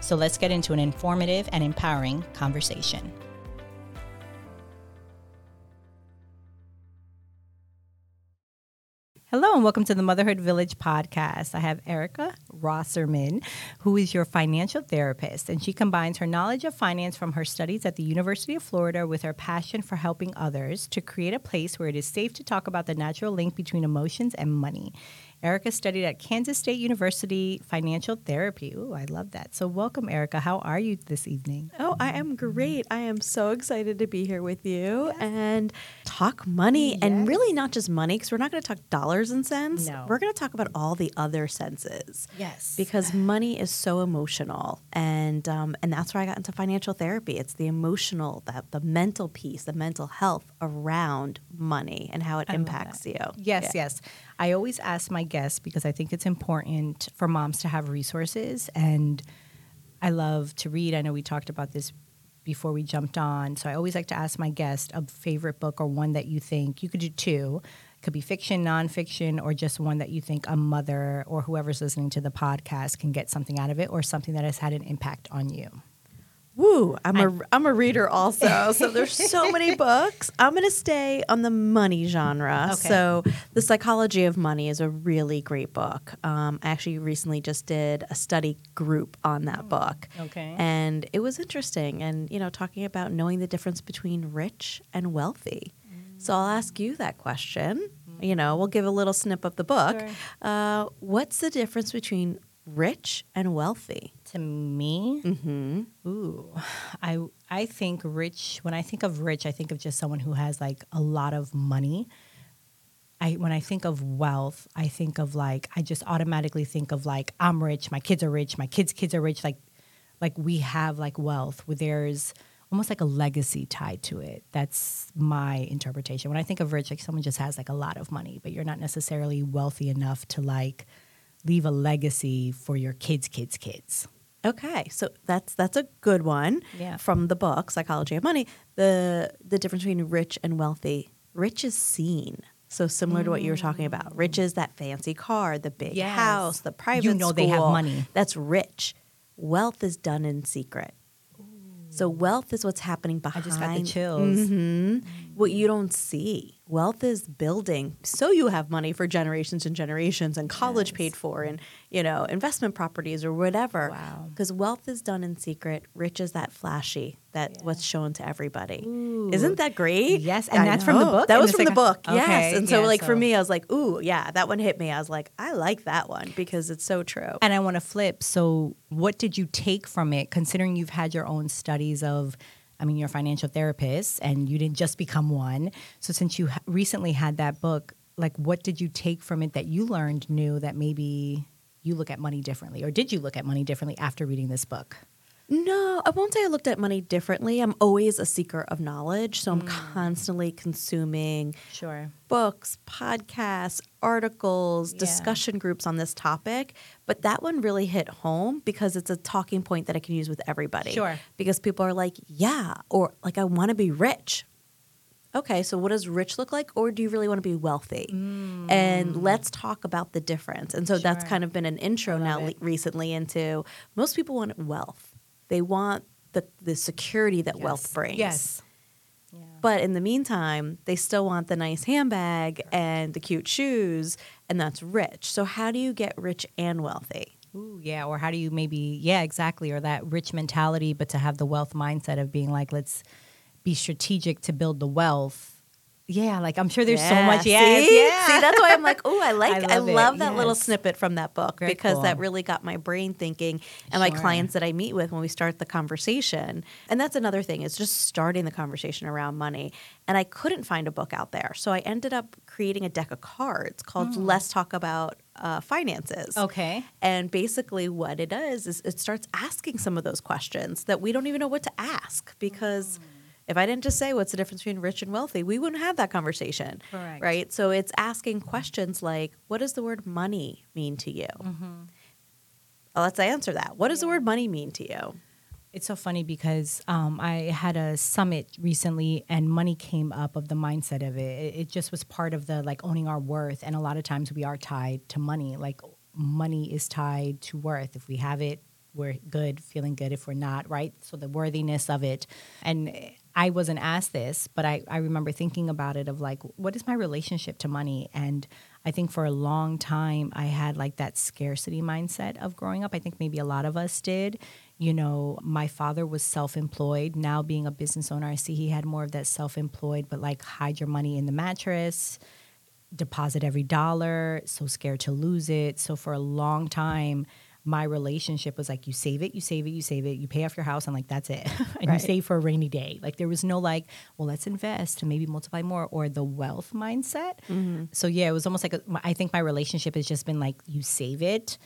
So let's get into an informative and empowering conversation. Hello and welcome to the Motherhood Village podcast. I have Erika Wasserman, who is your financial therapist, and she combines her knowledge of finance from her studies at the University of Florida with her passion for helping others to create a place where it is safe to talk about the natural link between emotions and money. Erika studied at Kansas State University Financial Therapy. Ooh, I love that. So, welcome, Erika. How are you this evening? Oh, I am great. I am so excited to be here with you yes. and talk money yes. and really not just money because we're not going to talk dollars and cents. No. We're going to talk about all the other senses. Yes. Because money is so emotional. And, um, and that's where I got into financial therapy. It's the emotional, that the mental piece, the mental health around money and how it I impacts you. Yes, yeah. yes. I always ask my guests because I think it's important for moms to have resources. And I love to read. I know we talked about this before we jumped on. So I always like to ask my guest a favorite book or one that you think you could do two. Could be fiction, nonfiction, or just one that you think a mother or whoever's listening to the podcast can get something out of it or something that has had an impact on you. Woo! I'm a I'm a reader also, so there's so many books. I'm gonna stay on the money genre. Okay. So, The Psychology of Money is a really great book. Um, I actually recently just did a study group on that oh, book. Okay. And it was interesting, and you know, talking about knowing the difference between rich and wealthy. Mm. So I'll ask you that question. Mm. You know, we'll give a little snip of the book. Sure. Uh, what's the difference between rich and wealthy? To me, mm-hmm. ooh, I I think rich. When I think of rich, I think of just someone who has like a lot of money. I when I think of wealth, I think of like I just automatically think of like I'm rich, my kids are rich, my kids' kids are rich. Like like we have like wealth where there's almost like a legacy tied to it. That's my interpretation. When I think of rich, like someone just has like a lot of money, but you're not necessarily wealthy enough to like leave a legacy for your kids' kids' kids. Okay, so that's that's a good one yeah. from the book Psychology of Money. The the difference between rich and wealthy. Rich is seen. So similar mm. to what you were talking about. Rich is that fancy car, the big yes. house, the private You know school. they have money. That's rich. Wealth is done in secret. So wealth is what's happening behind. I just got the chills. Mm-hmm. Mm. What you don't see. Wealth is building. So you have money for generations and generations, and college yes. paid for, and you know investment properties or whatever. Wow. Because wealth is done in secret. Rich is that flashy, that yeah. what's shown to everybody. Ooh. Isn't that great? Yes, and I that's know. from the book. That was from the book. Okay. Yes, and so yeah, like so. for me, I was like, ooh, yeah, that one hit me. I was like, I like that one because it's so true. And I want to flip. So, what did you take from it, considering you've had your own studies of? I mean, you're a financial therapist and you didn't just become one. So, since you recently had that book, like what did you take from it that you learned new that maybe you look at money differently? Or did you look at money differently after reading this book? No, I won't say I looked at money differently. I'm always a seeker of knowledge, so I'm mm. constantly consuming sure books, podcasts, articles, yeah. discussion groups on this topic. But that one really hit home because it's a talking point that I can use with everybody. Sure. Because people are like, "Yeah," or like, "I want to be rich." Okay, so what does rich look like, or do you really want to be wealthy? Mm. And let's talk about the difference. And so sure. that's kind of been an intro now le- recently into most people want wealth they want the, the security that yes. wealth brings. Yes. Yeah. But in the meantime, they still want the nice handbag and the cute shoes, and that's rich. So, how do you get rich and wealthy? Ooh, yeah. Or how do you maybe, yeah, exactly. Or that rich mentality, but to have the wealth mindset of being like, let's be strategic to build the wealth Yeah, like I'm sure there's so much. Yes, See? yeah. See, that's why I'm like, oh, I like, I I love love, it. that little snippet from that book Very because that really got my brain thinking and my clients that I meet with when we start the conversation. And that's another thing is just starting the conversation around money. And I couldn't find a book out there, so I ended up creating a deck of cards called "Let's Talk About uh, Finances." Okay. And basically, what it does is it starts asking some of those questions that we don't even know what to ask because. If I didn't just say what's the difference between rich and wealthy, we wouldn't have that conversation. Correct. Right? So it's asking questions like, what does the word money mean to you? Well, let's answer that. What does the word money mean to you? It's so funny because um, I had a summit recently and money came up of the mindset of it. it. It just was part of the like owning our worth. And a lot of times we are tied to money. Like money is tied to worth. If we have it, we're good, feeling good. If we're not, right? So the worthiness of it. And I wasn't asked this, but I, I remember thinking about it of like, what is my relationship to money? And I think for a long time, I had like that scarcity mindset of growing up. I think maybe a lot of us did. You know, my father was self employed. Now, being a business owner, I see he had more of that self employed, but like hide your money in the mattress, deposit every dollar, so scared to lose it. So for a long time, my relationship was like you save it, you save it, you save it, you pay off your house, and like that's it. and Right. you save for a rainy day. Like there was no like, well, let's invest to maybe multiply more or the wealth mindset. Mm-hmm. So yeah, it was almost like a, I think my relationship has just been like you save it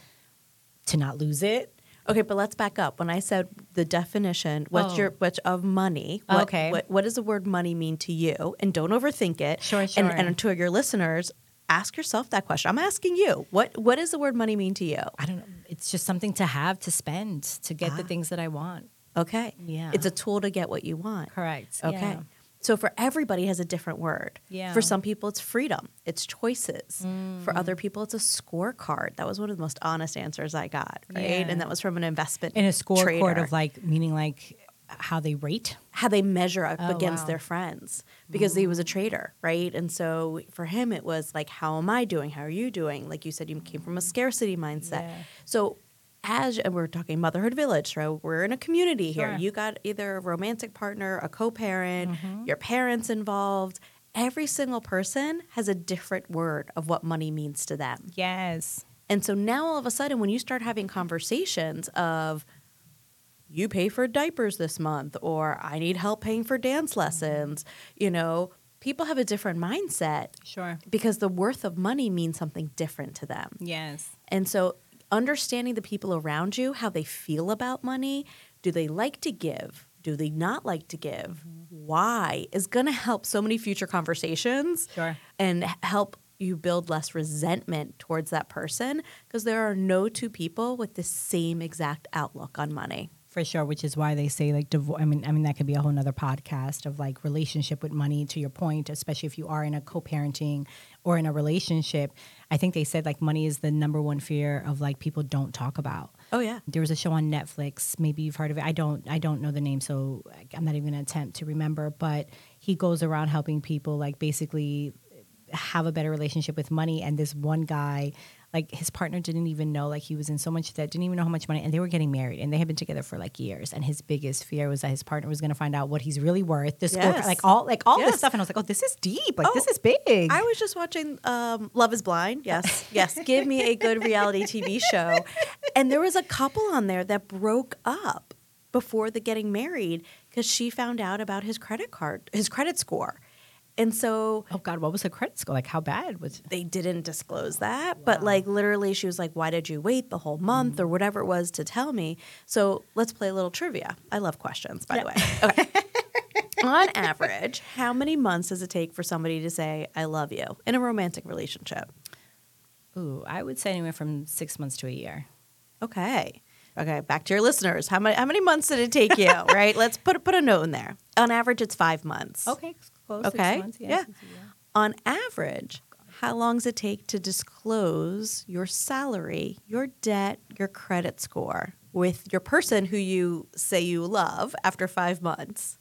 to not lose it. Okay, but let's back up. When I said the definition, what's Oh. your which of money? What, Okay. What, what does the word money mean to you? And don't overthink it. Sure, And, sure. and to your listeners, ask yourself that question. I'm asking you. What what does the word money mean to you? I don't know. It's just something to have to spend to get the Ah. things that I want. Okay. Yeah. It's a tool to get what you want. Correct. Okay. Yeah. So for everybody has a different word. Yeah. For some people it's freedom, it's choices. For Mm. other people it's a scorecard. That was one of the most honest answers I got, right? Yeah. And that was from an investment In a scorecard of like meaning like how they rate. how they measure up Oh, against wow. their friends because he was a trader, right? And so for him, it was like, how am I doing? How are you doing? Like you said, you came from a scarcity mindset. Yeah. So as and we're talking motherhood village, so we're in a community here. Sure. You got either a romantic partner, a co-parent, Mm-hmm. your parents involved. Every single person has a different word of what money means to them. Yes. And so now all of a sudden, when you start having conversations of, you pay for diapers this month, or I need help paying for dance mm-hmm. lessons, you know, people have a different mindset Sure. because the worth of money means something different to them. Yes. And so understanding the people around you, how they feel about money, do they like to give? Do they not like to give? Mm-hmm. Why is going to help so many future conversations Sure. and help you build less resentment towards that person because there are no two people with the same exact outlook on money. For sure, which is why they say like divorce. I mean, I mean that could be a whole nother podcast of like relationship with money. To your point, especially if you are in a co-parenting or in a relationship, I think they said like money is the number one fear of like people don't talk about. Oh yeah. There was a show on Netflix. Maybe you've heard of it. I don't. I don't know the name, so I'm not even gonna attempt to remember. But he goes around helping people, like basically have a better relationship with money. And this one guy, like his partner, didn't even know. Like he was in so much debt, didn't even know how much money. And they were getting married, and they had been together for like years. And his biggest fear was that his partner was gonna find out what he's really worth. This Yes. like all like all Yes. this stuff. And I was like, oh, this is deep. Like Oh, this is big. I was just watching um, Love is Blind. Yes, yes. Give me a good reality TV show. And there was a couple on there that broke up before the getting married because she found out about his credit card, his credit score. And so oh God, what was the credit score? Like how bad was? they didn't disclose that, but like literally, she was like, "Why did you wait the whole month mm-hmm. or whatever it was to tell me?" So let's play a little trivia. I love questions, by the way. Okay. On average, how many months does it take for somebody to say "I love you" in a romantic relationship? Ooh, I would say anywhere from six months to a year. Okay. Okay, back to your listeners. How many how many months did it take you? right. Let's put put a note in there. On average, it's five months. Okay, close. Okay. Six months, Yeah. six- On average, how long does it take to disclose your salary, your debt, your credit score with your person who you say you love after five months?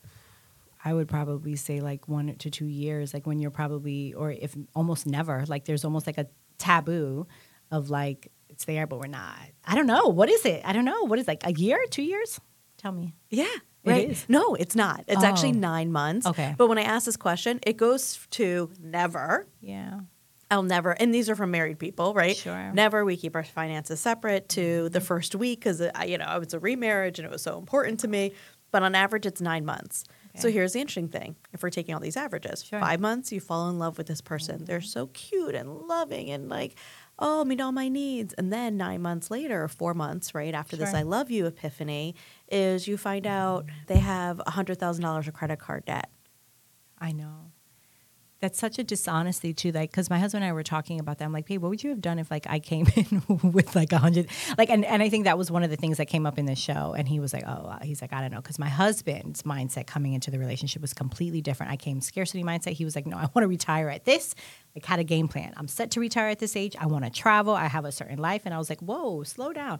I would probably say like one to two years, like when you're probably, or if almost never, like there's almost like a taboo of like it's there, but we're not. I don't know. What is it? I don't know. What is like a year, two years? Tell me. Yeah. Right? No, it's not. It's actually Oh. nine months. Okay. But when I ask this question, it goes to never. Yeah. I'll never, and these are from married people, right? Sure. Never. We keep our finances separate to mm-hmm. the first week because, uh, you know, it was a remarriage and it was so important to me. But on average, it's nine months. So here's the interesting thing if we're taking all these averages, Sure. five months, you fall in love with this person. They're mm-hmm. so cute and loving and like, oh, meet all my needs. And then nine months later, four months, right after this I love you epiphany, is you find out they have $100,000 of credit card debt. I know. That's such a dishonesty too, like because my husband and I were talking about that. I'm like, babe, what would you have done if like I came in with like a hundred, like, and, and I think that was one of the things that came up in the show. And he was like, oh, uh, he's like, I don't know, because my husband's mindset coming into the relationship was completely different. I came scarcity mindset. He was like, no, I want to retire at this. Like, had a game plan. I'm set to retire at this age. I want to travel. I have a certain life, and I was like, whoa, slow down,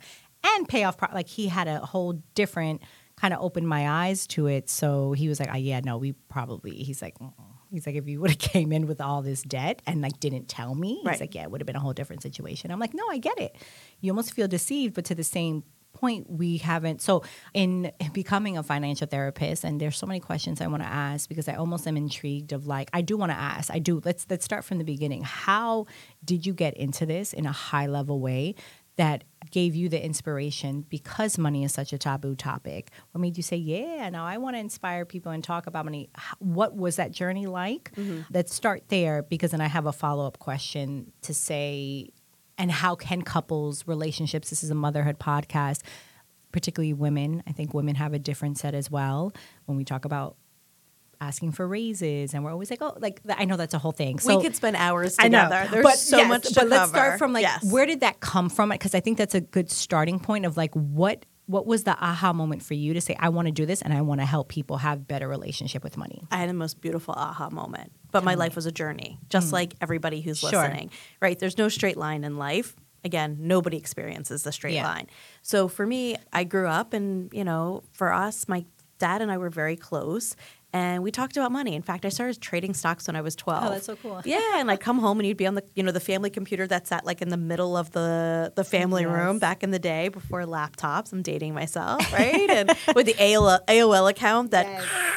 and pay off. Pro- like he had a whole different kind of opened my eyes to it. So he was like, oh, yeah, no, we probably. He's like. Mm-mm. He's like, if you would have came in with all this debt and like didn't tell me, Right. he's like, yeah, it would have been a whole different situation. I'm like, no, I get it. You almost feel deceived, but to the same point, we haven't. So in becoming a financial therapist, and there's so many questions I want to ask because I almost am intrigued of like, I do want to ask. I do. Let's let's start from the beginning. How did you get into this in a high level way? That gave you the inspiration because money is such a taboo topic. What made you say, "Yeah, now I want to inspire people and talk about money"? What was that journey like? Mm-hmm. Let's start there because then I have a follow up question to say, and how can couples relationships? This is a motherhood podcast, particularly women. I think women have a different set as well when we talk about asking for raises, and we're always like, "Oh, like I know that's a whole thing." So we could spend hours I know. together. There's but so yes, much to But let's cover. start from like Yes. where did that come from? Because I think that's a good starting point of like what what was the aha moment for you to say I want to do this and I want to help people have better relationship with money. I had the most beautiful aha moment. But my life was a journey, just mm. like everybody who's Sure. listening. Right? There's no straight line in life. Again, nobody experiences the straight Yeah. line. So for me, I grew up and, you know, for us, my dad and I were very close and we talked about money. In fact, I started trading stocks when I was 12. Oh, that's so cool. Yeah, and I'd come home and you'd be on the, you know, the family computer that sat like in the middle of the the family Yes. room back in the day before laptops. I'm dating myself, right? and with the AOL, AOL account that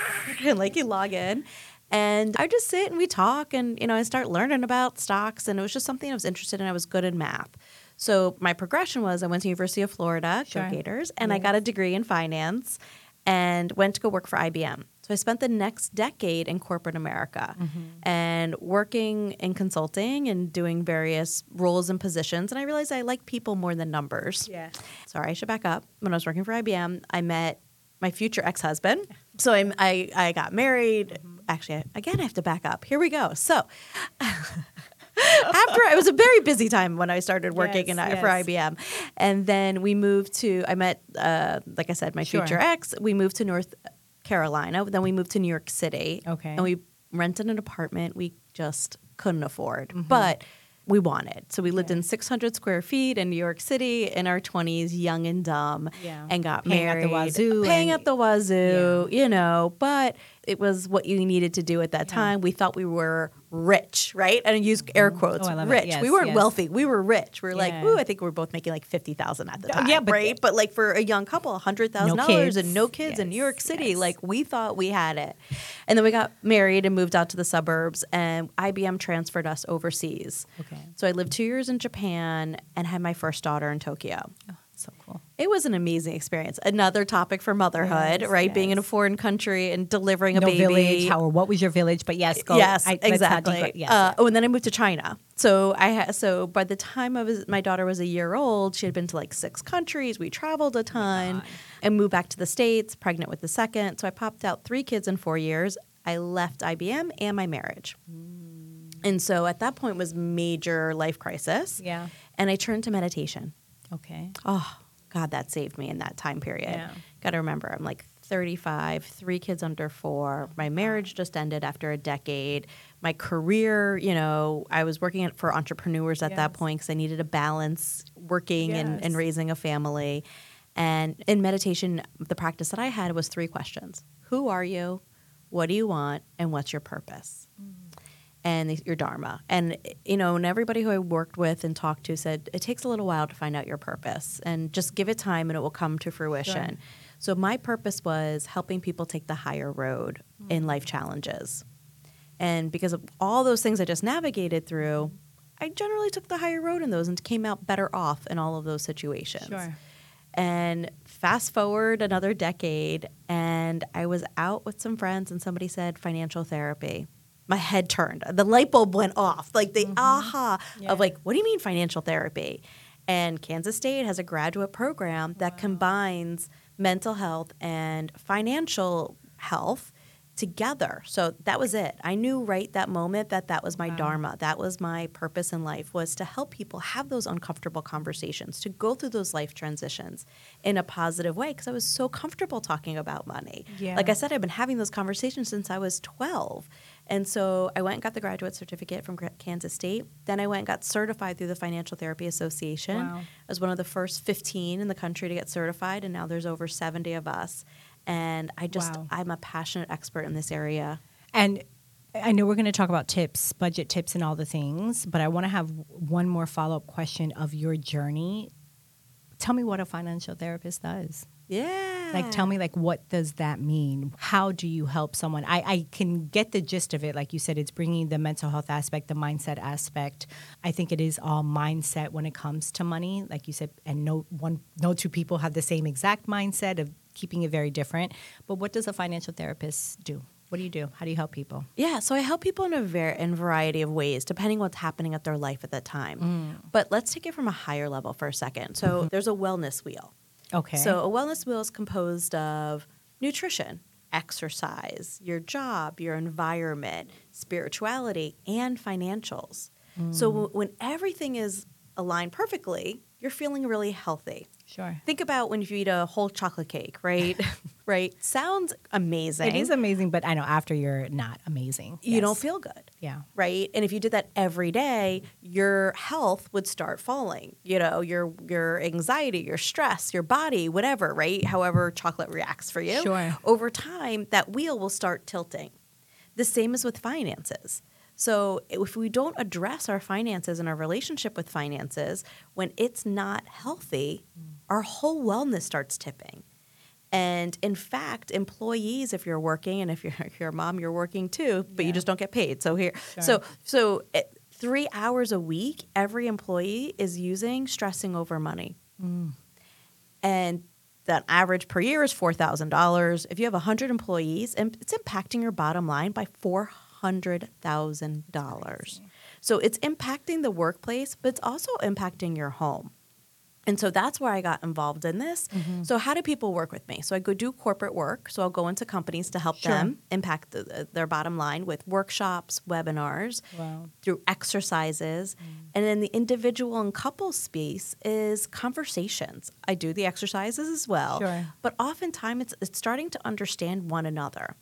and like you log in. And I just sit and we talk and you know, I start learning about stocks and it was just something I was interested in. I was good in math. So my progression was I went to University of Florida, Sure. Gators, and I got a degree in finance and went to go work for IBM. So I spent the next decade in corporate America and working in consulting and doing various roles and positions. And I realized I like people more than numbers. Yeah. Sorry, I should back up. When I was working for IBM, I met my future ex husband. So I, I, I got married. Actually, again, I have to back up. Here we go. So after it was a very busy time when I started working Yes, in, for. IBM, and then we moved to. I met, uh, like I said, my Sure. future ex. We moved to North Carolina. Then we moved to New York City. Okay. and we rented an apartment we just couldn't afford, Mm-hmm. but we wanted. So we lived in 600 square feet in New York City in our 20s, young and dumb, Yeah. and got Paying at the wazoo paying and- at the wazoo, you know. But it was what you needed to do at that Yeah. time. We thought we were rich, right? And I use air mm-hmm. quotes. Oh, I love it. rich. Yes, we weren't yes. wealthy. We were rich. We were like, Yeah. ooh, I think we are both making like fifty thousand at the Oh, time. yeah, but- right. But like for a young couple, hundred thousand No dollars and no kids in New York City, yes. like we thought we had it. And then we got married and moved out to the suburbs, and IBM transferred us overseas. Okay. So I lived two years in Japan and had my first daughter in Tokyo. Oh, so cool. It was an amazing experience. Another topic for motherhood, Yes, right? Being in a foreign country and delivering a no baby. village. How or what was your village? But yes, go. Yes, I- exactly. yes, uh, Oh, and then I moved to China. So I ha- so by the time I was my daughter was a year old, she had been to like six countries. We traveled a ton, and moved back to the states, pregnant with the second. So I popped out three kids in four years. I left IBM and my marriage, and so at that point was major life crisis. Yeah. and I turned to meditation. Okay. Oh, God, that saved me in that time period. Yeah. Got to remember, I'm like 35, three kids under four. My marriage just ended after a decade. My career, you know, I was working for entrepreneurs at that point because I needed a balance working and, and raising a family. And in meditation, the practice that I had was three questions Who are you? What do you want? And what's your purpose? And your dharma. And you know, and everybody who I worked with and talked to said it takes a little while to find out your purpose, and just give it time, and it will come to fruition. So my purpose was helping people take the higher road mm-hmm. in life challenges. And because of all those things I just navigated through, I generally took the higher road in those and came out better off in all of those situations. Sure. And fast forward another decade, and I was out with some friends, and somebody said financial therapy. My head turned. The light bulb went off. Like the mm-hmm. aha yeah. of like, what do you mean financial therapy? And Kansas State has a graduate program that wow. combines mental health and financial health together. So that was it. I knew right that moment that that was my wow. dharma. That was my purpose in life was to help people have those uncomfortable conversations, to go through those life transitions in a positive way because I was so comfortable talking about money. Yeah. Like I said I've been having those conversations since I was 12. And so I went and got the graduate certificate from Kansas State. Then I went and got certified through the Financial Therapy Association. Wow. I was one of the first 15 in the country to get certified and now there's over 70 of us and I just wow. I'm a passionate expert in this area. And I know we're going to talk about tips, budget tips, and all the things, but I want to have one more follow up question of your journey. Tell me what a financial therapist does. Yeah. Like, tell me, like, what does that mean? How do you help someone? I, I can get the gist of it. Like you said, it's bringing the mental health aspect, the mindset aspect. I think it is all mindset when it comes to money. Like you said, and no one, no two people have the same exact mindset of keeping it very different. But what does a financial therapist do? What do you do? How do you help people? Yeah, so I help people in a ver- in variety of ways, depending what's happening at their life at that time. Mm. But let's take it from a higher level for a second. So mm-hmm. there's a wellness wheel. Okay. So a wellness wheel is composed of nutrition, exercise, your job, your environment, spirituality, and financials. Mm. So w- when everything is aligned perfectly, you're feeling really healthy. Sure. Think about when you eat a whole chocolate cake, right? right? Sounds amazing. It is amazing, but I know after you're not amazing. You yes. don't feel good. Yeah. Right? And if you did that every day, your health would start falling. You know, your your anxiety, your stress, your body, whatever, right? However chocolate reacts for you. Sure. Over time, that wheel will start tilting. The same as with finances. So if we don't address our finances and our relationship with finances when it's not healthy, mm our whole wellness starts tipping. And in fact, employees, if you're working, and if you're, if you're a mom, you're working too, but yeah. you just don't get paid. So here, sure. so so it, eh, three hours a week, every employee is using stressing over money, mm. and that average per year is four thousand dollars. If you have hundred employees, and it's impacting your bottom line by four hundred thousand dollars. So it's impacting the workplace, but it's also impacting your home. And so that's where I got involved in this. Mm-hmm. So how do people work with me? So I go do corporate work. So I'll go into companies to help sure. them impact the, their bottom line with workshops, webinars, wow. through exercises. Mm. And then the individual and couple space is conversations. I do the exercises as well. Sure. But oftentimes it's, it's starting to understand one another.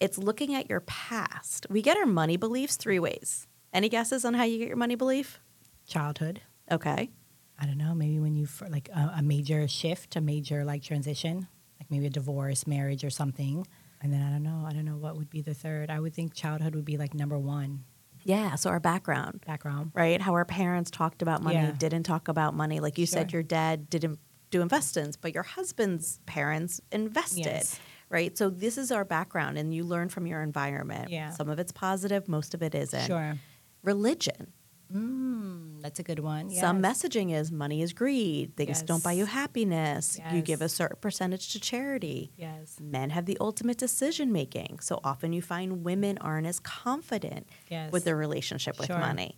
It's looking at your past. We get our money beliefs three ways. Any guesses on how you get your money belief? Childhood. Okay. I don't know, maybe when you like a, a, major shift, a major like transition, like maybe a divorce, marriage, or something. And then I don't know, I don't know what would be the third. I would think childhood would be like number one. Yeah, so our background. Background. Right? How our parents talked about money, yeah. didn't talk about money. Like you sure. said, your dad didn't do investments, but your husband's parents invested. Yes. Right? So this is our background, and you learn from your environment. Yeah. Some of it's positive, most of it isn't. Sure. Religion Mm, that's a good one. Yes. Some messaging is money is greed. Things yes. don't buy you happiness. Yes. You give a certain percentage to charity. Yes. Men have the ultimate decision making. So often you find women aren't as confident with their relationship with sure. money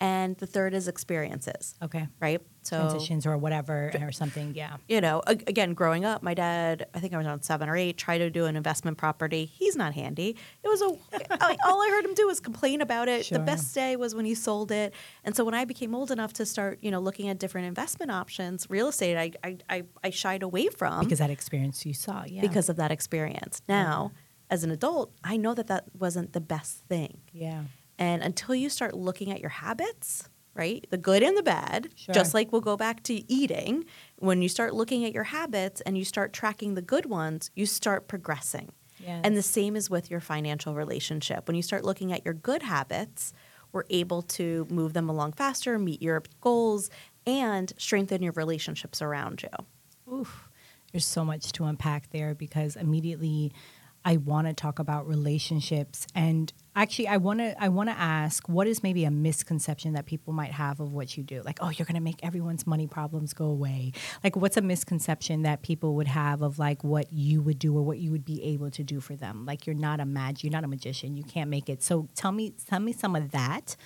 and the third is experiences. Okay. Right. So transitions or whatever or something. Yeah. You know, again, growing up, my dad, I think I was on seven or eight, tried to do an investment property. He's not handy. It was a all I heard him do was complain about it. Sure. The best day was when he sold it. And so when I became old enough to start, you know, looking at different investment options, real estate, I I, I, I shied away from because that experience you saw. Yeah. Because of that experience. Now. Yeah. As an adult, I know that that wasn't the best thing. Yeah. And until you start looking at your habits, right? The good and the bad, sure. just like we'll go back to eating. When you start looking at your habits and you start tracking the good ones, you start progressing. Yes. And the same is with your financial relationship. When you start looking at your good habits, we're able to move them along faster, meet your goals, and strengthen your relationships around you. Oof. There's so much to unpack there because immediately I want to talk about relationships and actually I want to I want to ask what is maybe a misconception that people might have of what you do like oh you're going to make everyone's money problems go away like what's a misconception that people would have of like what you would do or what you would be able to do for them like you're not a mag you're not a magician you can't make it so tell me tell me some of that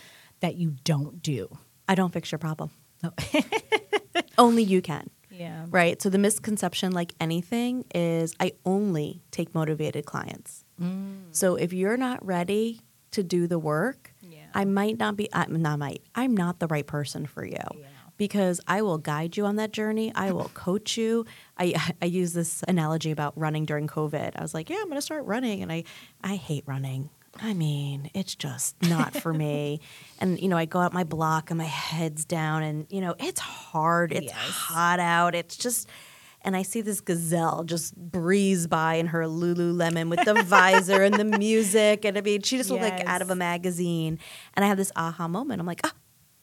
that you don't do I don't fix your problem no. Oh. only you can yeah. Right. So the misconception, like anything, is I only take motivated clients. Mm. So if you're not ready to do the work, yeah. I might not be, I'm not might, I'm not the right person for you. Yeah. Because I will guide you on that journey. I will coach you. I, I use this analogy about running during COVID. I was like, yeah, I'm going to start running. And I, I hate running. I mean, it's just not for me. And, you know, I go out my block and my head's down and, you know, it's hard. It's yes. hot out. It's just, and I see this gazelle just breeze by in her Lululemon with the visor and the music. And I mean, she just yes. looked like out of a magazine. And I have this aha moment. I'm like, ah,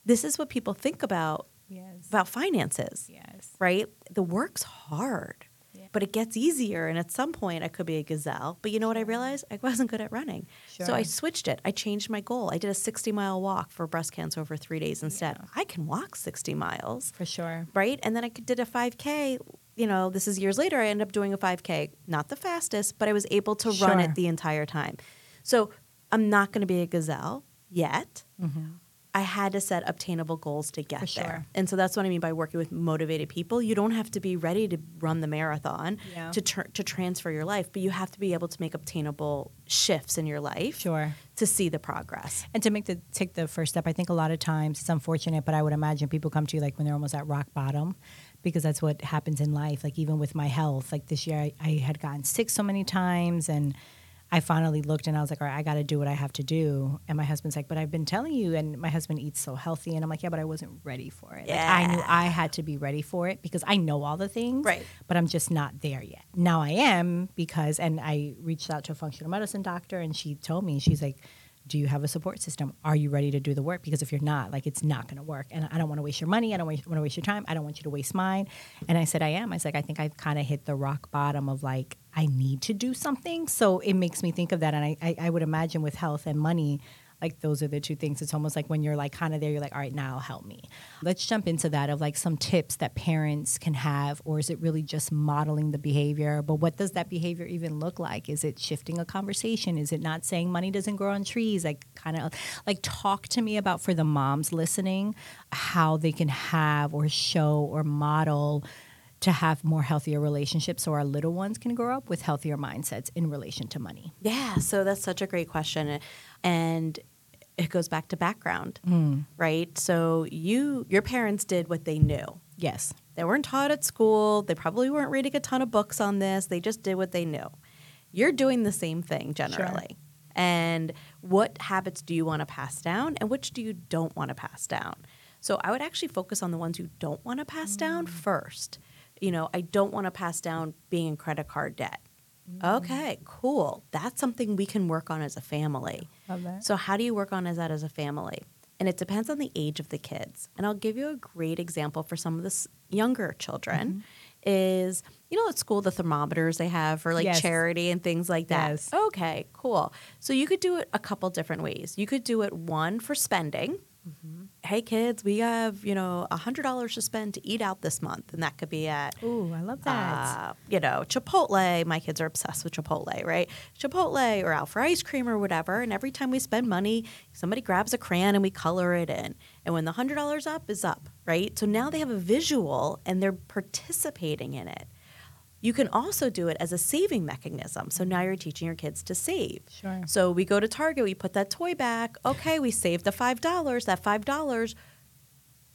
this is what people think about yes. about finances. Yes. Right? The work's hard but it gets easier. And at some point, I could be a gazelle. But you know what I realized? I wasn't good at running. Sure. So I switched it. I changed my goal. I did a 60 mile walk for breast cancer over three days instead. Yeah. I can walk 60 miles. For sure. Right? And then I did a 5K. You know, this is years later. I ended up doing a 5K. Not the fastest, but I was able to sure. run it the entire time. So I'm not going to be a gazelle yet. Mm-hmm. I had to set obtainable goals to get sure. there. And so that's what I mean by working with motivated people. You don't have to be ready to run the marathon yeah. to tr- to transfer your life, but you have to be able to make obtainable shifts in your life sure. to see the progress. And to make the take the first step, I think a lot of times it's unfortunate, but I would imagine people come to you like when they're almost at rock bottom because that's what happens in life. Like even with my health, like this year I, I had gotten sick so many times and I finally looked and I was like, all right, I got to do what I have to do. And my husband's like, but I've been telling you. And my husband eats so healthy. And I'm like, yeah, but I wasn't ready for it. Yeah. Like, I knew I had to be ready for it because I know all the things. Right. But I'm just not there yet. Now I am because, and I reached out to a functional medicine doctor and she told me, she's like, do you have a support system? Are you ready to do the work? Because if you're not, like it's not going to work. And I don't want to waste your money. I don't want to waste your time. I don't want you to waste mine. And I said, I am. I was like, I think I've kind of hit the rock bottom of like, I need to do something. So it makes me think of that. And I, I, I would imagine with health and money, like those are the two things. It's almost like when you're like kind of there you're like all right now help me. Let's jump into that of like some tips that parents can have or is it really just modeling the behavior? But what does that behavior even look like? Is it shifting a conversation? Is it not saying money doesn't grow on trees? Like kind of like talk to me about for the moms listening how they can have or show or model to have more healthier relationships so our little ones can grow up with healthier mindsets in relation to money? Yeah, so that's such a great question. And it goes back to background, mm. right? So you your parents did what they knew. Yes. They weren't taught at school. They probably weren't reading a ton of books on this. They just did what they knew. You're doing the same thing generally. Sure. And what habits do you want to pass down and which do you don't want to pass down? So I would actually focus on the ones you don't want to pass mm. down first. You know, I don't want to pass down being in credit card debt. Mm. Okay, cool. That's something we can work on as a family. So, how do you work on as that as a family? And it depends on the age of the kids. And I'll give you a great example for some of the younger children. Mm-hmm. Is you know at school the thermometers they have for like yes. charity and things like that. Yes. Okay, cool. So you could do it a couple different ways. You could do it one for spending. Mm-hmm hey kids, we have you know a hundred dollars to spend to eat out this month, and that could be at ooh, I love that. Uh, you know, Chipotle. My kids are obsessed with Chipotle, right? Chipotle or out for ice cream or whatever. And every time we spend money, somebody grabs a crayon and we color it in. And when the hundred dollars up is up, right? So now they have a visual and they're participating in it. You can also do it as a saving mechanism. So now you're teaching your kids to save. Sure. So we go to Target, we put that toy back. Okay, we saved the $5. That $5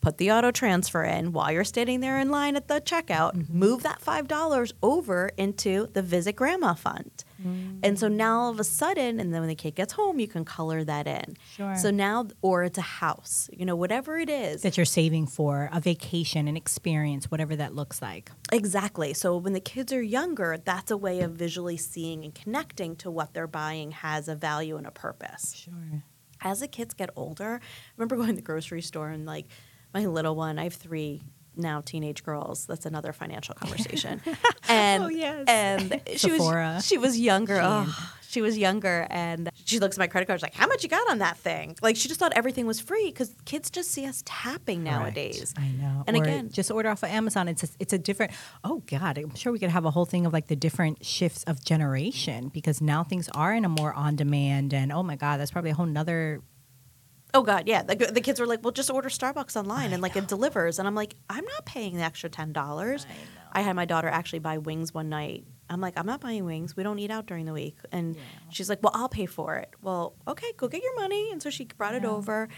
put the auto transfer in while you're standing there in line at the checkout, mm-hmm. move that $5 over into the Visit Grandma Fund. Mm-hmm. And so now all of a sudden, and then when the kid gets home, you can color that in. Sure. So now, or it's a house, you know, whatever it is that you're saving for, a vacation, an experience, whatever that looks like. Exactly. So when the kids are younger, that's a way of visually seeing and connecting to what they're buying has a value and a purpose. Sure. As the kids get older, I remember going to the grocery store and like, my little one, I have three now teenage girls. That's another financial conversation. Oh, and Oh, yes. and she Sephora. was she was younger. Oh, she was younger, and she looks at my credit card. She's like, "How much you got on that thing?" Like she just thought everything was free because kids just see us tapping nowadays. I know. And Or again, just order off of Amazon. It's a, it's a different. Oh God, I'm sure we could have a whole thing of like the different shifts of generation because now things are in a more on demand and oh my God, that's probably a whole nother. Oh God, yeah. The, the kids were like, "Well, just order Starbucks online and like it delivers." And I'm like, "I'm not paying the extra ten dollars." I, had my daughter actually buy wings one night. I'm like, "I'm not buying wings. We don't eat out during the week." And she's like, "Well, I'll pay for it." Well, okay, go get your money. And so she brought it over,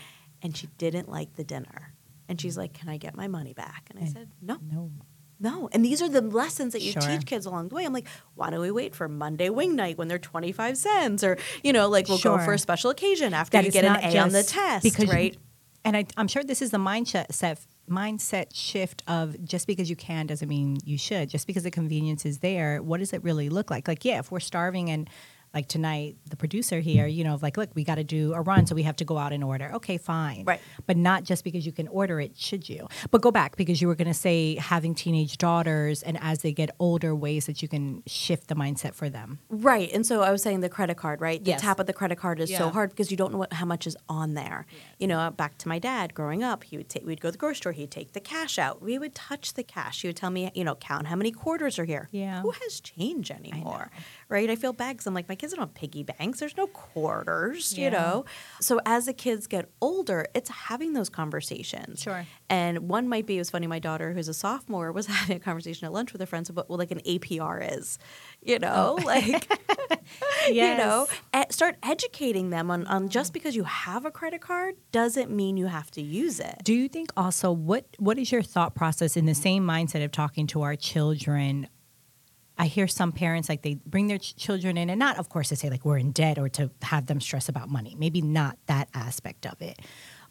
and she didn't like the dinner. And she's like, "Can I get my money back?" And I And- said, "No, No. No." And these are the lessons that you Sure. teach kids along the way. I'm like, "Why don't we wait for Monday wing night when they're 25 cents, or you know, like we'll go for a special occasion after you get an A on the test, because you- right?" and I, I'm sure this is the mindset mindset shift of just because you can doesn't mean you should. Just because the convenience is there, what does it really look like? Like, yeah, if we're starving and like tonight, the producer here, you know, of like, look, we got to do a run, so we have to go out and order. Okay, fine. Right. But not just because you can order it, should you? But go back because you were going to say having teenage daughters and as they get older, ways that you can shift the mindset for them. Right. And so I was saying the credit card, right? The Yes. tap of the credit card is so hard because you don't know what, how much is on there. You know, back to my dad growing up, he would take we'd go to the grocery store, he'd take the cash out. We would touch the cash. He would tell me, you know, count how many quarters are here. Yeah. Who has change anymore? I Right? I feel bad because I'm like, my kids don't have piggy banks. There's no quarters, you know? So as the kids get older, it's having those conversations. Sure. And one might be, it was funny, my daughter, who's a sophomore, was having a conversation at lunch with her friends about what like an APR is. You know, oh. like yes. you know, e- start educating them on, on just because you have a credit card doesn't mean you have to use it. Do you think also what what is your thought process in the same mindset of talking to our children? I hear some parents like they bring their ch- children in, and not, of course, to say like we're in debt or to have them stress about money. Maybe not that aspect of it.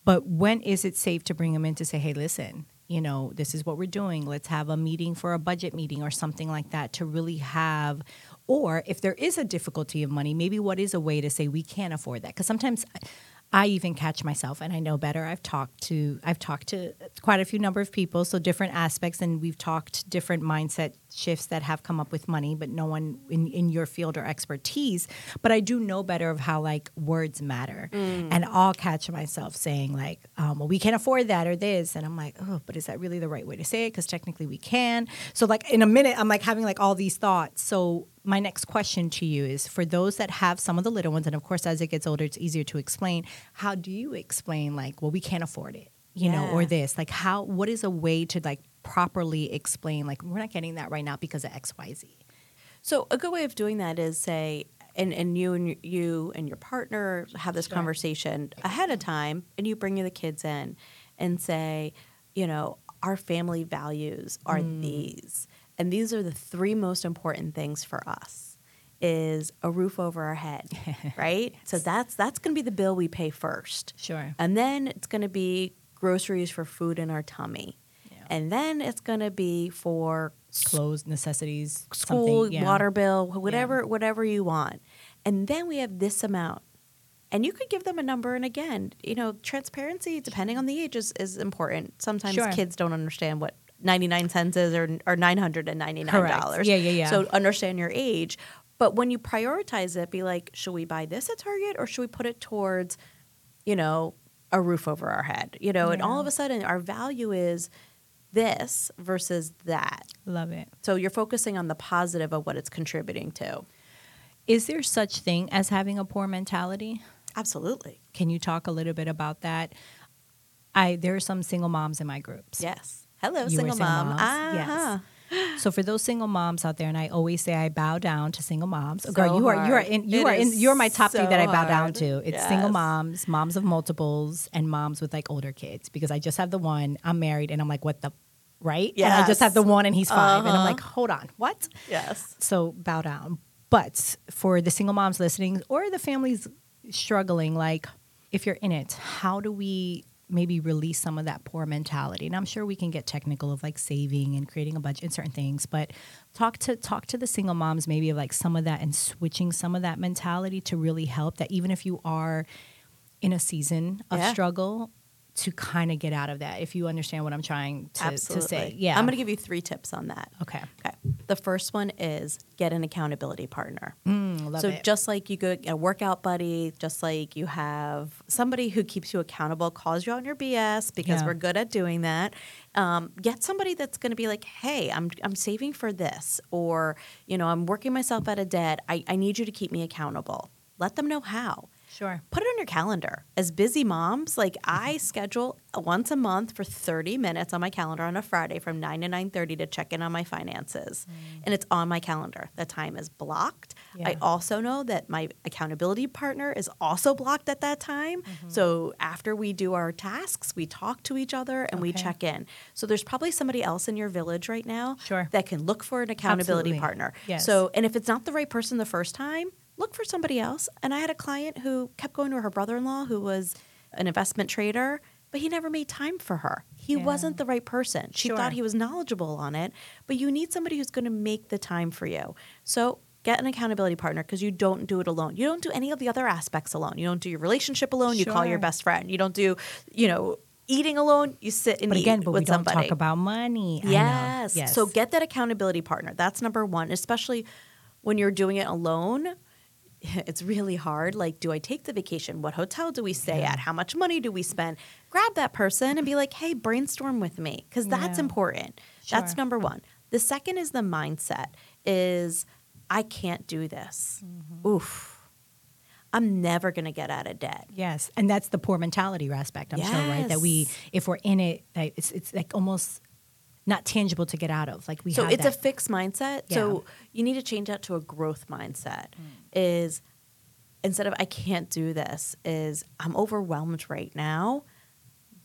But when is it safe to bring them in to say, hey, listen, you know, this is what we're doing. Let's have a meeting for a budget meeting or something like that to really have. Or if there is a difficulty of money, maybe what is a way to say we can't afford that? Because sometimes I even catch myself, and I know better. I've talked to I've talked to quite a few number of people, so different aspects, and we've talked different mindset shifts that have come up with money, but no one in, in your field or expertise. But I do know better of how like words matter, and I'll catch myself saying like, um, "Well, we can't afford that or this," and I'm like, "Oh, but is that really the right way to say it? Because technically we can." So like in a minute, I'm like having like all these thoughts. So my next question to you is for those that have some of the little ones, and of course, as it gets older, it's easier to explain. How do you explain, like, well, we can't afford it, you know, or this? Like, how, what is a way to, like, properly explain, like, we're not getting that right now because of XYZ? So a good way of doing that is say, and, and you and you and your partner have this Sure. conversation ahead of time, and you bring the kids in and say, you know, our family values are mm. these, and these are the three most important things for us. Is a roof over our head, right? So that's that's going to be the bill we pay first. Sure. And then it's going to be groceries for food in our tummy. Yeah. And then it's going to be for Clothes, necessities, school, something, yeah. water bill, whatever whatever you want. And then we have this amount. And you could give them a number and again, you know, transparency depending on the age is, is important. Sometimes Sure. kids don't understand what 99 cents is or or $999. Correct. Yeah, yeah, yeah. So understand your age. But when you prioritize it, be like, should we buy this at Target or should we put it towards, you know, a roof over our head? You know, and all of a sudden our value is this versus that. Love it. So you're focusing on the positive of what it's contributing to. Is there such thing as having a poor mentality? Absolutely. Can you talk a little bit about that? I there are some single moms in my groups. Yes. Hello, You single single mom. moms? Uh-huh. So for those single moms out there, and I always say I bow down to single moms. So Girl, you are you are in you It are in you're my top three that I bow down to. It's single moms, moms of multiples, and moms with like older kids. Because I just have the one. I'm married, and I'm like, what the right? And I just have the one, and he's 5 and I'm Uh-huh. like, hold on, what? Yes. So bow down. But for the single moms listening or the families struggling, like if you're in it, how do we maybe release some of that poor mentality? And I'm sure we can get technical of like saving and creating a budget and certain things, but talk to talk to the single moms maybe of like some of that and switching some of that mentality to really help that even if you are in a season of Yeah. struggle to kind of get out of that if you understand what i'm trying to, to say. Yeah. I'm going to give you three tips on that. Okay. Okay. The first one is get an accountability partner. Mm, so it. just like you go a workout buddy just like you have somebody who keeps you accountable calls you on your bs because Yeah. we're good at doing that um, get somebody that's going to be like hey I'm, I'm saving for this or you know i'm working myself out of debt. I, I need you to keep me accountable. Let them know how sure put it on your calendar. As busy moms, like I mm-hmm. schedule once a month for 30 minutes on my calendar on a Friday from 9 to 9:30 to check in on my finances. Mm. And it's on my calendar. The time is blocked. I also know that my accountability partner is also blocked at that time. Mm-hmm. So after we do our tasks, we talk to each other and we check in. So there's probably somebody else in your village right now Sure. that can look for an accountability Absolutely. partner. Yes. So and if it's not the right person the first time, look for somebody else. And I had a client who kept going to her brother in law who was an investment trader, but he never made time for her. He Yeah. wasn't the right person. She Sure. thought he was knowledgeable on it, but you need somebody who's going to make the time for you. So get an accountability partner because you don't do it alone. You don't do any of the other aspects alone. You don't do your relationship alone. You call your best friend. You don't do, you know, eating alone. You sit and but eat again but with we don't somebody. talk about money Yes. yes So get that accountability partner. That's number one, especially when you're doing it alone. It's really hard. Like, do I take the vacation? What hotel do we stay Yeah. at? How much money do we spend? Grab that person and be like, hey, brainstorm with me because that's Yeah. important. That's number one. The second is the mindset is I can't do this. Mm-hmm. Oof. I'm never going to get out of debt. Yes, and that's the poor mentality aspect. I'm sure, right? That we, if we're in it, that it's it's like almost not tangible to get out of. Like we so it's a fixed mindset Yeah. so you need to change that to a growth mindset is instead of i can't do this is i'm overwhelmed right now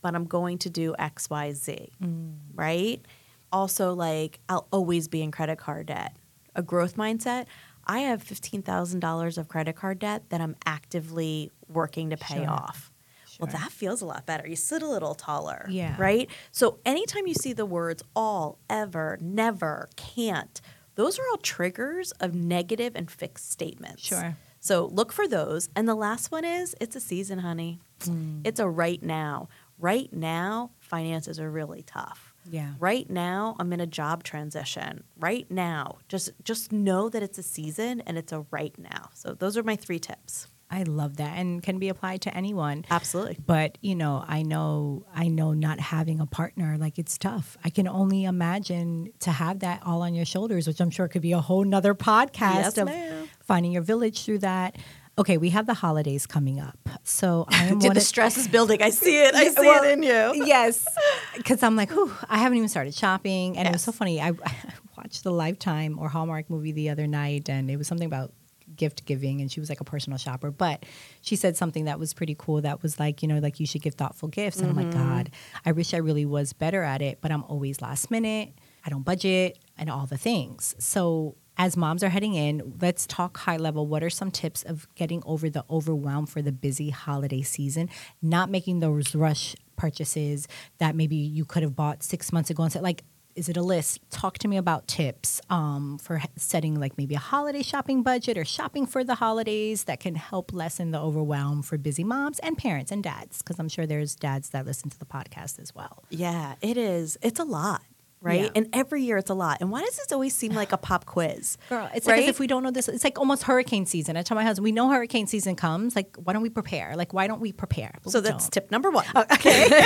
but i'm going to do xyz mm. right? Also like i'll always be in credit card debt. A growth mindset i have $15000 of credit card debt that i'm actively working to pay Sure. off. Well that feels a lot better. You sit a little taller Yeah. right? So anytime you see the words all, ever, never, can't, those are all triggers of negative and fixed statements. Sure. So look for those. And the last one is it's a season, honey. Mm. It's a right now. Right now, finances are really tough. Yeah. Right now, I'm in a job transition. Right now, just just know that it's a season and it's a right now. So those are my three tips. I love that, and can be applied to anyone. Absolutely. But you know, I know, I know, not having a partner like it's tough. I can only imagine to have that all on your shoulders, which I'm sure could be a whole nother podcast Yes, of ma'am. finding your village through that. Okay, we have the holidays coming up, so I am Dude, the stress is building. I see it. I see Well, it in you. Yes, because I'm like, whew, I haven't even started shopping, and it was so funny. I, I watched the Lifetime or Hallmark movie the other night, and it was something about gift giving, and she was like a personal shopper. But she said something that was pretty cool. That was like, you know, like you should give thoughtful gifts. And I'm like, mm-hmm. God, I wish I really was better at it, but I'm always last minute. I don't budget and all the things. So as moms are heading in, let's talk high level. What are some tips of getting over the overwhelm for the busy holiday season? Not making those rush purchases that maybe you could have bought six months ago and said, like, is it a list? Talk to me about tips um, for setting like maybe a holiday shopping budget or shopping for the holidays that can help lessen the overwhelm for busy moms and parents and dads, because I'm sure there's dads that listen to the podcast as well. Yeah, it is. It's a lot, right? Yeah. And every year it's a lot. And why does this always seem like a pop quiz? Girl, it's like Right? as if we don't know this. It's like almost hurricane season. I tell my husband, we know hurricane season comes. Like, why don't we prepare? Like, why don't we prepare? But So we that's don't. tip number one. Oh, okay.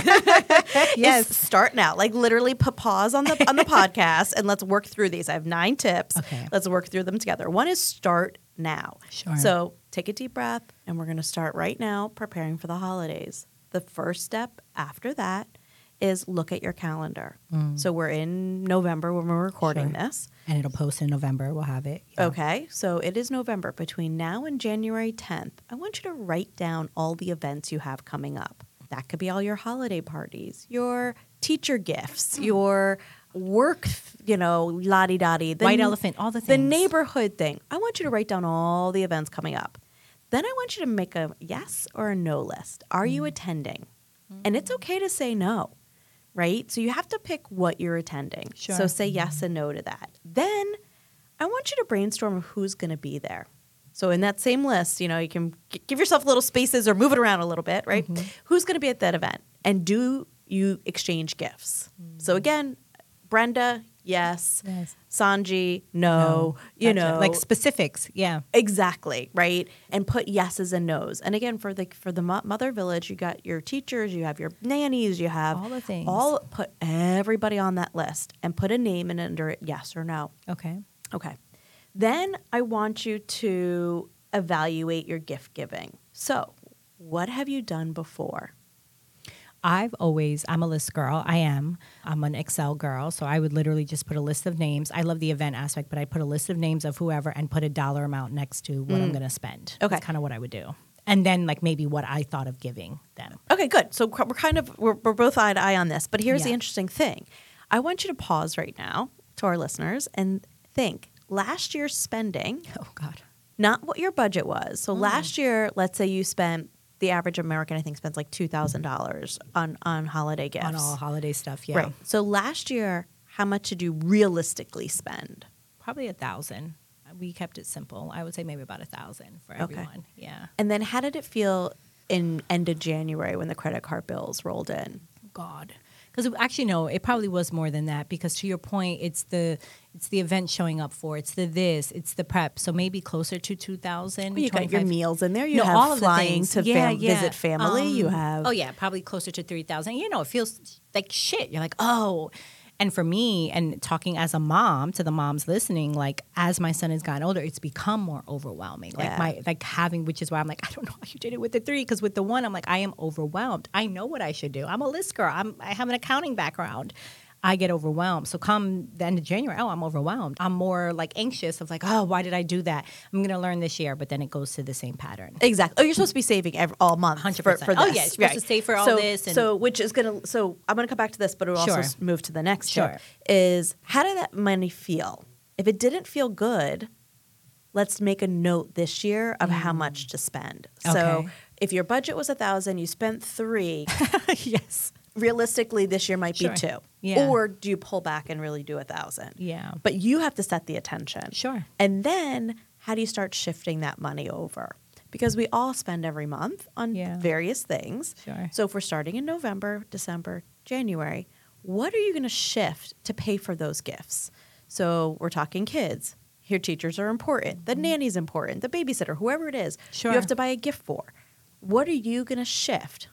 Is yes. start now. Like literally put pause on the on the podcast and let's work through these. I have nine tips. Okay. Let's work through them together. One is start now. Sure. So take a deep breath and we're gonna start right now preparing for the holidays. The first step after that is look at your calendar. So we're in November when we're recording Mm. Sure. this. And it'll post in November. We'll have it. Yeah. Okay, so it is November. Between now and January 10th, I want you to write down all the events you have coming up. That could be all your holiday parties, your teacher gifts, your work, you know, di da di. White elephant, all the The neighborhood thing. I want you to write down all the events coming up. Then I want you to make a yes or a no list. Are Mm. you attending? And it's okay to say no, right? So you have to pick what you're attending. Sure. So say yes and no to that. Then I want you to brainstorm who's going to be there. So in that same list, you know, you can g- give yourself little spaces or move it around a little bit, right? Mm-hmm. Who's going to be at that event? And do you exchange gifts? So again, Brenda, yes. Yes. Sanji, no. You Gotcha. know, like specifics. Yeah. Exactly, right? And put yeses and nos. And again, for the for the mo- mother village, you got your teachers, you have your nannies, you have All the things. All put everybody on that list and put a name in under it, yes or no. Okay. Okay. Then I want you to evaluate your gift giving. So, what have you done before? I've always, I'm a list girl. I am. I'm an Excel girl. So I would literally just put a list of names. I love the event aspect, but I put a list of names of whoever and put a dollar amount next to what I'm mm. going to spend. Okay. That's kind of what I would do. And then, like, maybe what I thought of giving them. Okay, good. So we're kind of we're, we're both eye to eye on this. But here's the interesting thing: I want you to pause right now to our listeners and think. Last year's spending Oh, God. not what your budget was. So mm. last year, let's say you spent the average American, I think, spends like two thousand dollars on on holiday gifts. On all holiday stuff. Yeah. Right. So last year, how much did you realistically spend? Probably a thousand. We kept it simple. I would say maybe about a thousand for Okay. everyone. Yeah. And then how did it feel in end of January when the credit card bills rolled in? God. Because actually, no, it probably was more than that. Because to your point, it's the it's the event showing up for, it's the this, it's the prep. So maybe closer to two thousand. You got your meals in there. You no, have all of the flying things. to yeah, fam- yeah. visit family. you Um, have oh yeah, probably closer to three thousand. You know, it feels like shit. You're like oh, and for me, and talking as a mom to the moms listening, like as my son has gotten older, it's become more overwhelming. Like Yeah. my like having, which is why I'm like I don't know how you did it with the three, because with the one, I'm like I am overwhelmed. I know what I should do. I'm a list girl. I'm I have an accounting background. I get overwhelmed. So come the end of January, oh, I'm overwhelmed. I'm more like anxious of like, oh, why did I do that? I'm going to learn this year, but then it goes to the same pattern. Exactly. Oh, you're supposed to be saving every, all month. 100%. For, for Oh, this. yeah, you're supposed to save for all so, this and- so, which is gonna. So, I'm gonna come back to this, but it'll also Sure. s- move to the next. Sure. tip, Is how did that money feel? If it didn't feel good, let's make a note this year of how much to spend. So, Mm. Okay. if your budget was a thousand, you spent three. yes. Realistically, this year might Sure. be two. Yeah. Or do you pull back and really do a thousand? Yeah. But you have to set the attention. Sure. And then how do you start shifting that money over? Because we all spend every month on Yeah. various things. Sure. So if we're starting in November, December, January, what are you going to shift to pay for those gifts? So we're talking kids. Your teachers are important. The nanny's important. The babysitter, whoever it is, Mm-hmm. Sure. you have to buy a gift for. What are you going to shift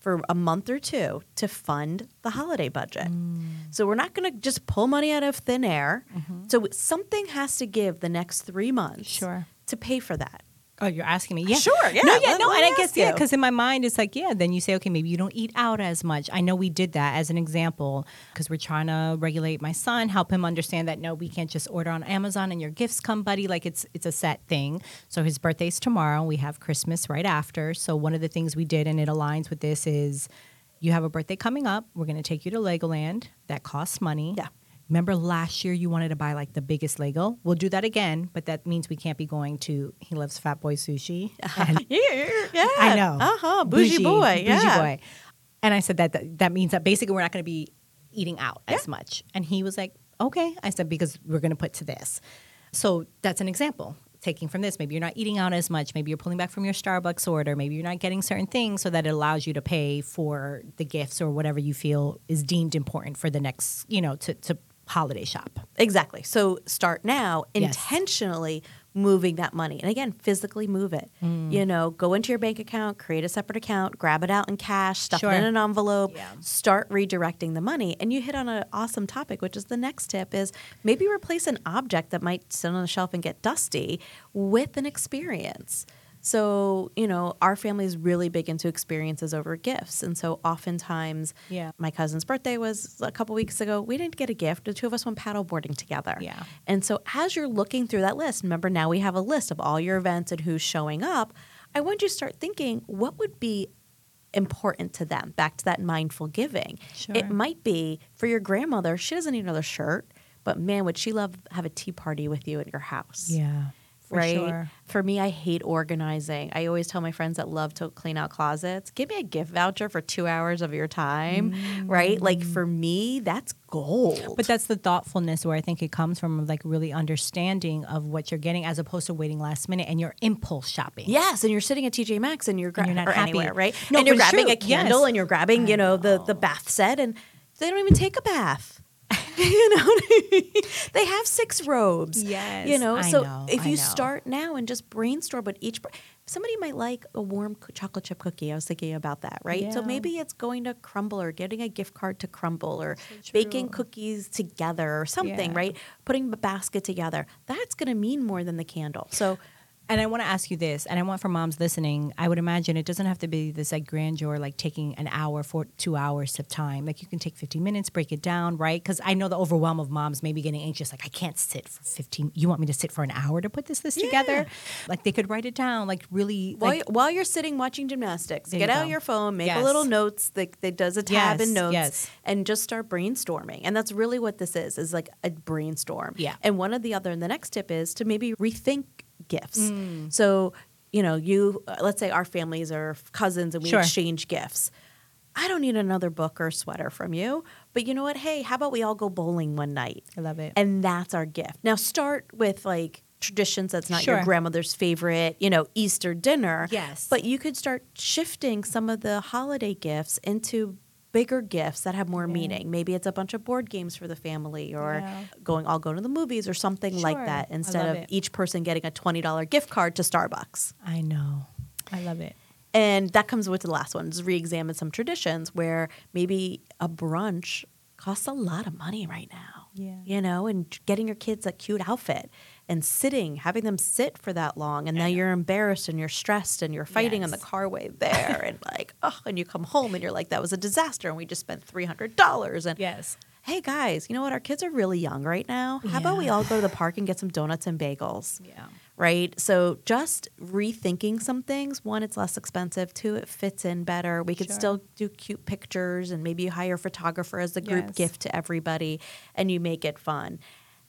for a month or two to fund the holiday budget? Mm. So we're not going to just pull money out of thin air. So something has to give the next three months Mm-hmm. Sure. to pay for that. Oh, you're asking me? Yeah. Sure, yeah, No, yeah, let- no. let and I guess, ask yeah, because in my mind, it's like, yeah, then you say, okay, maybe you don't eat out as much. I know we did that as an example because we're trying to regulate my son, help him understand that, no, we can't just order on Amazon and your gifts come, buddy. Like it's, it's a set thing. So his birthday's tomorrow. We have Christmas right after. So one of the things we did, and it aligns with this, is you have a birthday coming up. We're going to take you to Legoland. That costs money. Yeah. Remember last year you wanted to buy like the biggest Lego? We'll do that again, but that means we can't be going to he loves Fat Boy Sushi. And Yeah, yeah. I know. Uh huh. Bougie, boy. Yeah. Bougie boy. And I said that that, that means that basically we're not going to be eating out as much. And he was like, "Okay." I said because we're going to put to this. So that's an example. Taking from this, maybe you're not eating out as much. Maybe you're pulling back from your Starbucks order. Maybe you're not getting certain things so that it allows you to pay for the gifts or whatever you feel is deemed important for the next, you know, to, to holiday shop. Exactly. So start now Yes. intentionally moving that money. And again, physically move it. Mm. You know, go into your bank account, create a separate account, grab it out in cash, stuff Sure. it in an envelope, Yeah. start redirecting the money. And you hit on an awesome topic, which is the next tip is maybe replace an object that might sit on the shelf and get dusty with an experience. So, you know, our family is really big into experiences over gifts. And so oftentimes, Yeah. my cousin's birthday was a couple weeks ago. We didn't get a gift. The two of us went paddleboarding together. Yeah. And so as you're looking through that list, remember now we have a list of all your events and who's showing up. I want you to start thinking what would be important to them. Back to that mindful giving. Sure. It might be for your grandmother, she doesn't need another shirt, but man, would she love have a tea party with you at your house. Yeah. Right? sure. For me, I hate organizing. I always tell my friends that love to clean out closets, give me a gift voucher for two hours of your time, right? Like mm. for me, that's gold. But that's the thoughtfulness where I think it comes from, like really understanding of what you're getting, as opposed to waiting last minute and you're impulse shopping. Yes, and you're sitting at TJ Maxx and you're, gra- And you're not happy. anywhere, right? No, and you're grabbing true. a candle Yes. and you're grabbing, you I know, the the bath set, and they don't even take a bath. you know what I mean? They have six robes. Yes, you know. I so know, if I you know. start now and just brainstorm, but each somebody might like a warm chocolate chip cookie. I was thinking about that, right? So maybe it's going to Crumbl or getting a gift card to Crumbl or baking cookies together or something, Yeah. right? Putting a basket together. That's going to mean more than the candle. So. And I want to ask you this, and I want for moms listening, I would imagine it doesn't have to be this like grandeur, like taking an hour for two hours of time. Like you can take 15 minutes, break it down, right? Because I know the overwhelm of moms maybe getting anxious, like I can't sit for 15. You want me to sit for an hour to put this list together? Like they could write it down, like really. While, like, you- while you're sitting watching gymnastics, get you out go. your phone, make Yes. a little notes that, that does a tab Yes, in notes, yes. and just start brainstorming. And that's really what this is: is like a brainstorm. Yeah. And one of the other, and the next tip is to maybe rethink gifts. Mm. So you know, you uh, let's say our families are cousins and we Sure. exchange gifts. I don't need another book or sweater from you, but you know what? Hey, how about we all go bowling one night? I love it. And that's our gift. Now start with like traditions that's not your grandmother's favorite, you know, Easter dinner. Yes. But you could start shifting some of the holiday gifts into bigger gifts that have more Yeah. meaning. Maybe it's a bunch of board games for the family or Yeah. going I'll go to the movies or something like that instead of it. each person getting a $20 gift card to Starbucks. I know. I love it. And that comes with the last one is re-examine some traditions where maybe a brunch costs a lot of money right now. Yeah. You know, and getting your kids a cute outfit and sitting, having them sit for that long and now you're embarrassed and you're stressed and you're fighting on the Yes. carway there and like, oh, and you come home and you're like, that was a disaster and we just spent $300 and Yes. hey guys, you know what? Our kids are really young right now. How about we all go to the park and get some donuts and bagels? Yeah. right? So just rethinking some things. One, it's less expensive. Two, it fits in better. We could Sure. still do cute pictures and maybe you hire a photographer as a group Yes. gift to everybody and you make it fun.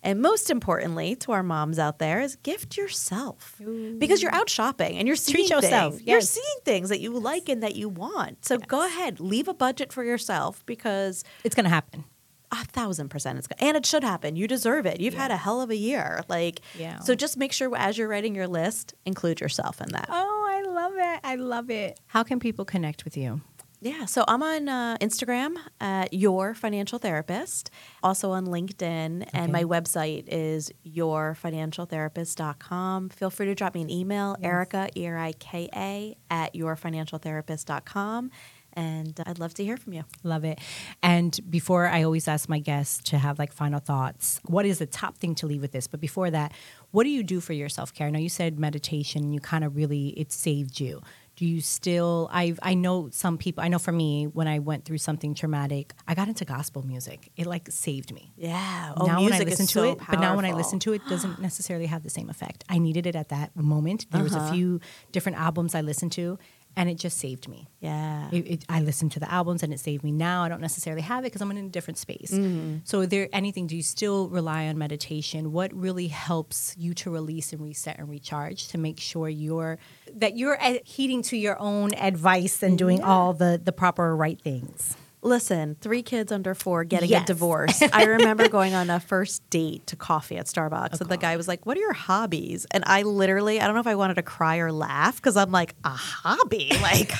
And most importantly, to our moms out there, is gift yourself because you're out shopping and you're seeing Treat yourself, Things. You're seeing things that you like and that you want. So go ahead, leave a budget for yourself because It's going to happen. a thousand percent it's and it should happen you deserve it you've had a hell of a year like Yeah. so just make sure as you're writing your list include yourself in that Oh, I love it. I love it. How can people connect with you? Yeah so i'm on uh, instagram at your financial therapist also on linkedin and my website is yourfinancialtherapist.com feel free to drop me an email erika e-r-i-k-a at yourfinancialtherapist.com and uh, i'd love to hear from you Love it. And before I always ask my guests to have like final thoughts, what is the top thing to leave with this? But before that, what do you do for your self care? I know you said meditation, you kind of really, it saved you. You still, I've, I know some people, I know for me, when I went through something traumatic, I got into gospel music. It like saved me. yeah now when I Oh, music is listen to so it, but now when I listen to it, it doesn't necessarily have the same effect. I needed it at that moment. There was a Uh-huh. few different albums I listened to, and it just saved me. yeah It, it, I listened to the albums and it saved me. Now I don't necessarily have it because I'm in a different space. Mm-hmm. So, there anything? Do you still rely on meditation? What really helps you to release and reset and recharge to make sure you're that you're adhering to your own advice and doing all the the proper right things? Listen, three kids under four getting Yes. a divorce. I remember going on a first date to coffee at Starbucks, and the guy was like, "What are your hobbies?" And I literally, I don't know if I wanted to cry or laugh because I'm like, "A hobby? Like,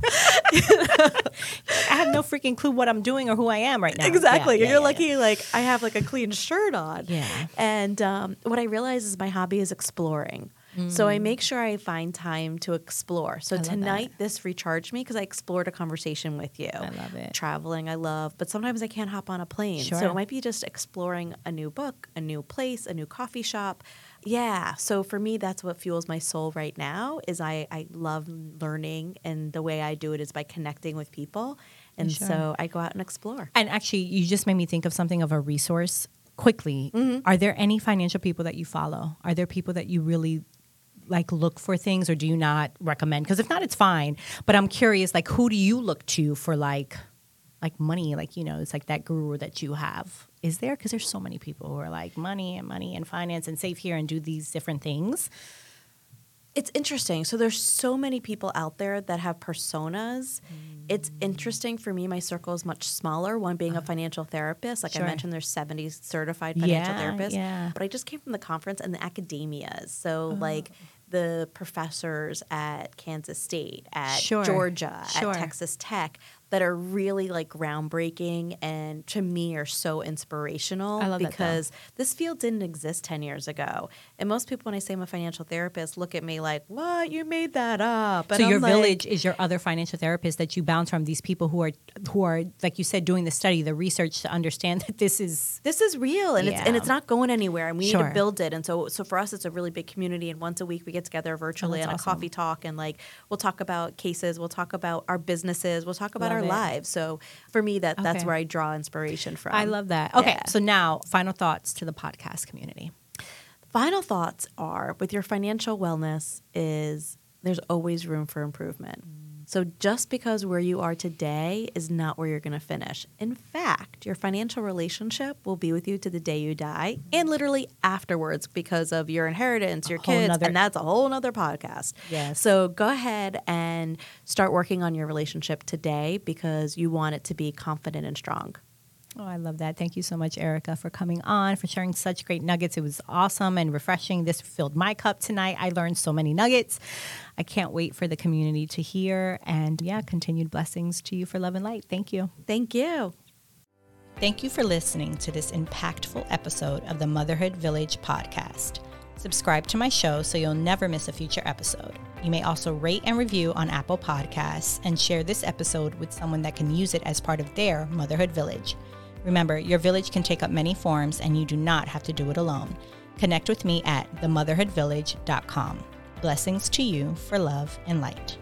I have no freaking clue what I'm doing or who I am right now. exactly. Yeah, yeah, You're yeah, lucky, like I have like a clean shirt on. Yeah. And um, what I realize is my hobby is exploring. So I make sure I find time to explore. So love that. tonight, this recharged me because I explored a conversation with you. I love it. Traveling, I love, but sometimes I can't hop on a plane. So it might be just exploring a new book, a new place, a new coffee shop. Yeah. So for me, that's what fuels my soul right now. Is I I love learning, and the way I do it is by connecting with people. And Sure. so I go out and explore. And actually, you just made me think of something of a resource quickly. Mm-hmm. Are there any financial people that you follow? Are there people that you really like look for things or do you not recommend? Because if not, it's fine. But I'm curious, like, who do you look to for like like money, like, you know, it's like that guru that you have. Is there? Because there's so many people who are like money and money and finance and save here and do these different things. It's interesting. So there's so many people out there that have personas. Mm. It's interesting for me. My circle is much smaller. One being a uh-huh. financial therapist, like sure. I mentioned, there's 70 certified financial yeah, therapists. Yeah. But I just came from the conference and the academias. So oh. like the professors at Kansas State, at sure. Georgia, sure. at Texas Tech, that are really like groundbreaking and to me are so inspirational I love because this field didn't exist 10 years ago. And most people when I say I'm a financial therapist look at me like, "What? You made that up." And so I'm your like, village is your other financial therapist that you bounce from these people who are who are like you said doing the study, the research to understand that this is this is real and yeah. it's and it's not going anywhere and we sure. need to build it. And so so for us it's a really big community and once a week we get together oh, virtually oh, on awesome. a coffee talk and like we'll talk about cases, we'll talk about our businesses, we'll talk about love our it. lives. So for me, that okay. that's where I draw inspiration from. I love that. Okay, yeah. so now final thoughts to the podcast community. Final thoughts are with your financial wellness is there's always room for improvement. So just because where you are today is not where you're going to finish. In fact, your financial relationship will be with you to the day you die and literally afterwards because of your inheritance, your kids, nother- and that's a whole nother podcast. Yes. So go ahead and start working on your relationship today because you want it to be confident and strong. Oh, I love that. Thank you so much, Erika, for coming on, for sharing such great nuggets. It was awesome and refreshing. This filled my cup tonight. I learned so many nuggets. I can't wait for the community to hear. And yeah, continued blessings to you for love and light. Thank you. Thank you. Thank you for listening to this impactful episode of the Motherhood Village podcast. Subscribe to my show so you'll never miss a future episode. You may also rate and review on Apple Podcasts and share this episode with someone that can use it as part of their Motherhood Village. Remember, your village can take up many forms and you do not have to do it alone. Connect with me at themotherhoodvillage.com. Blessings to you for love and light.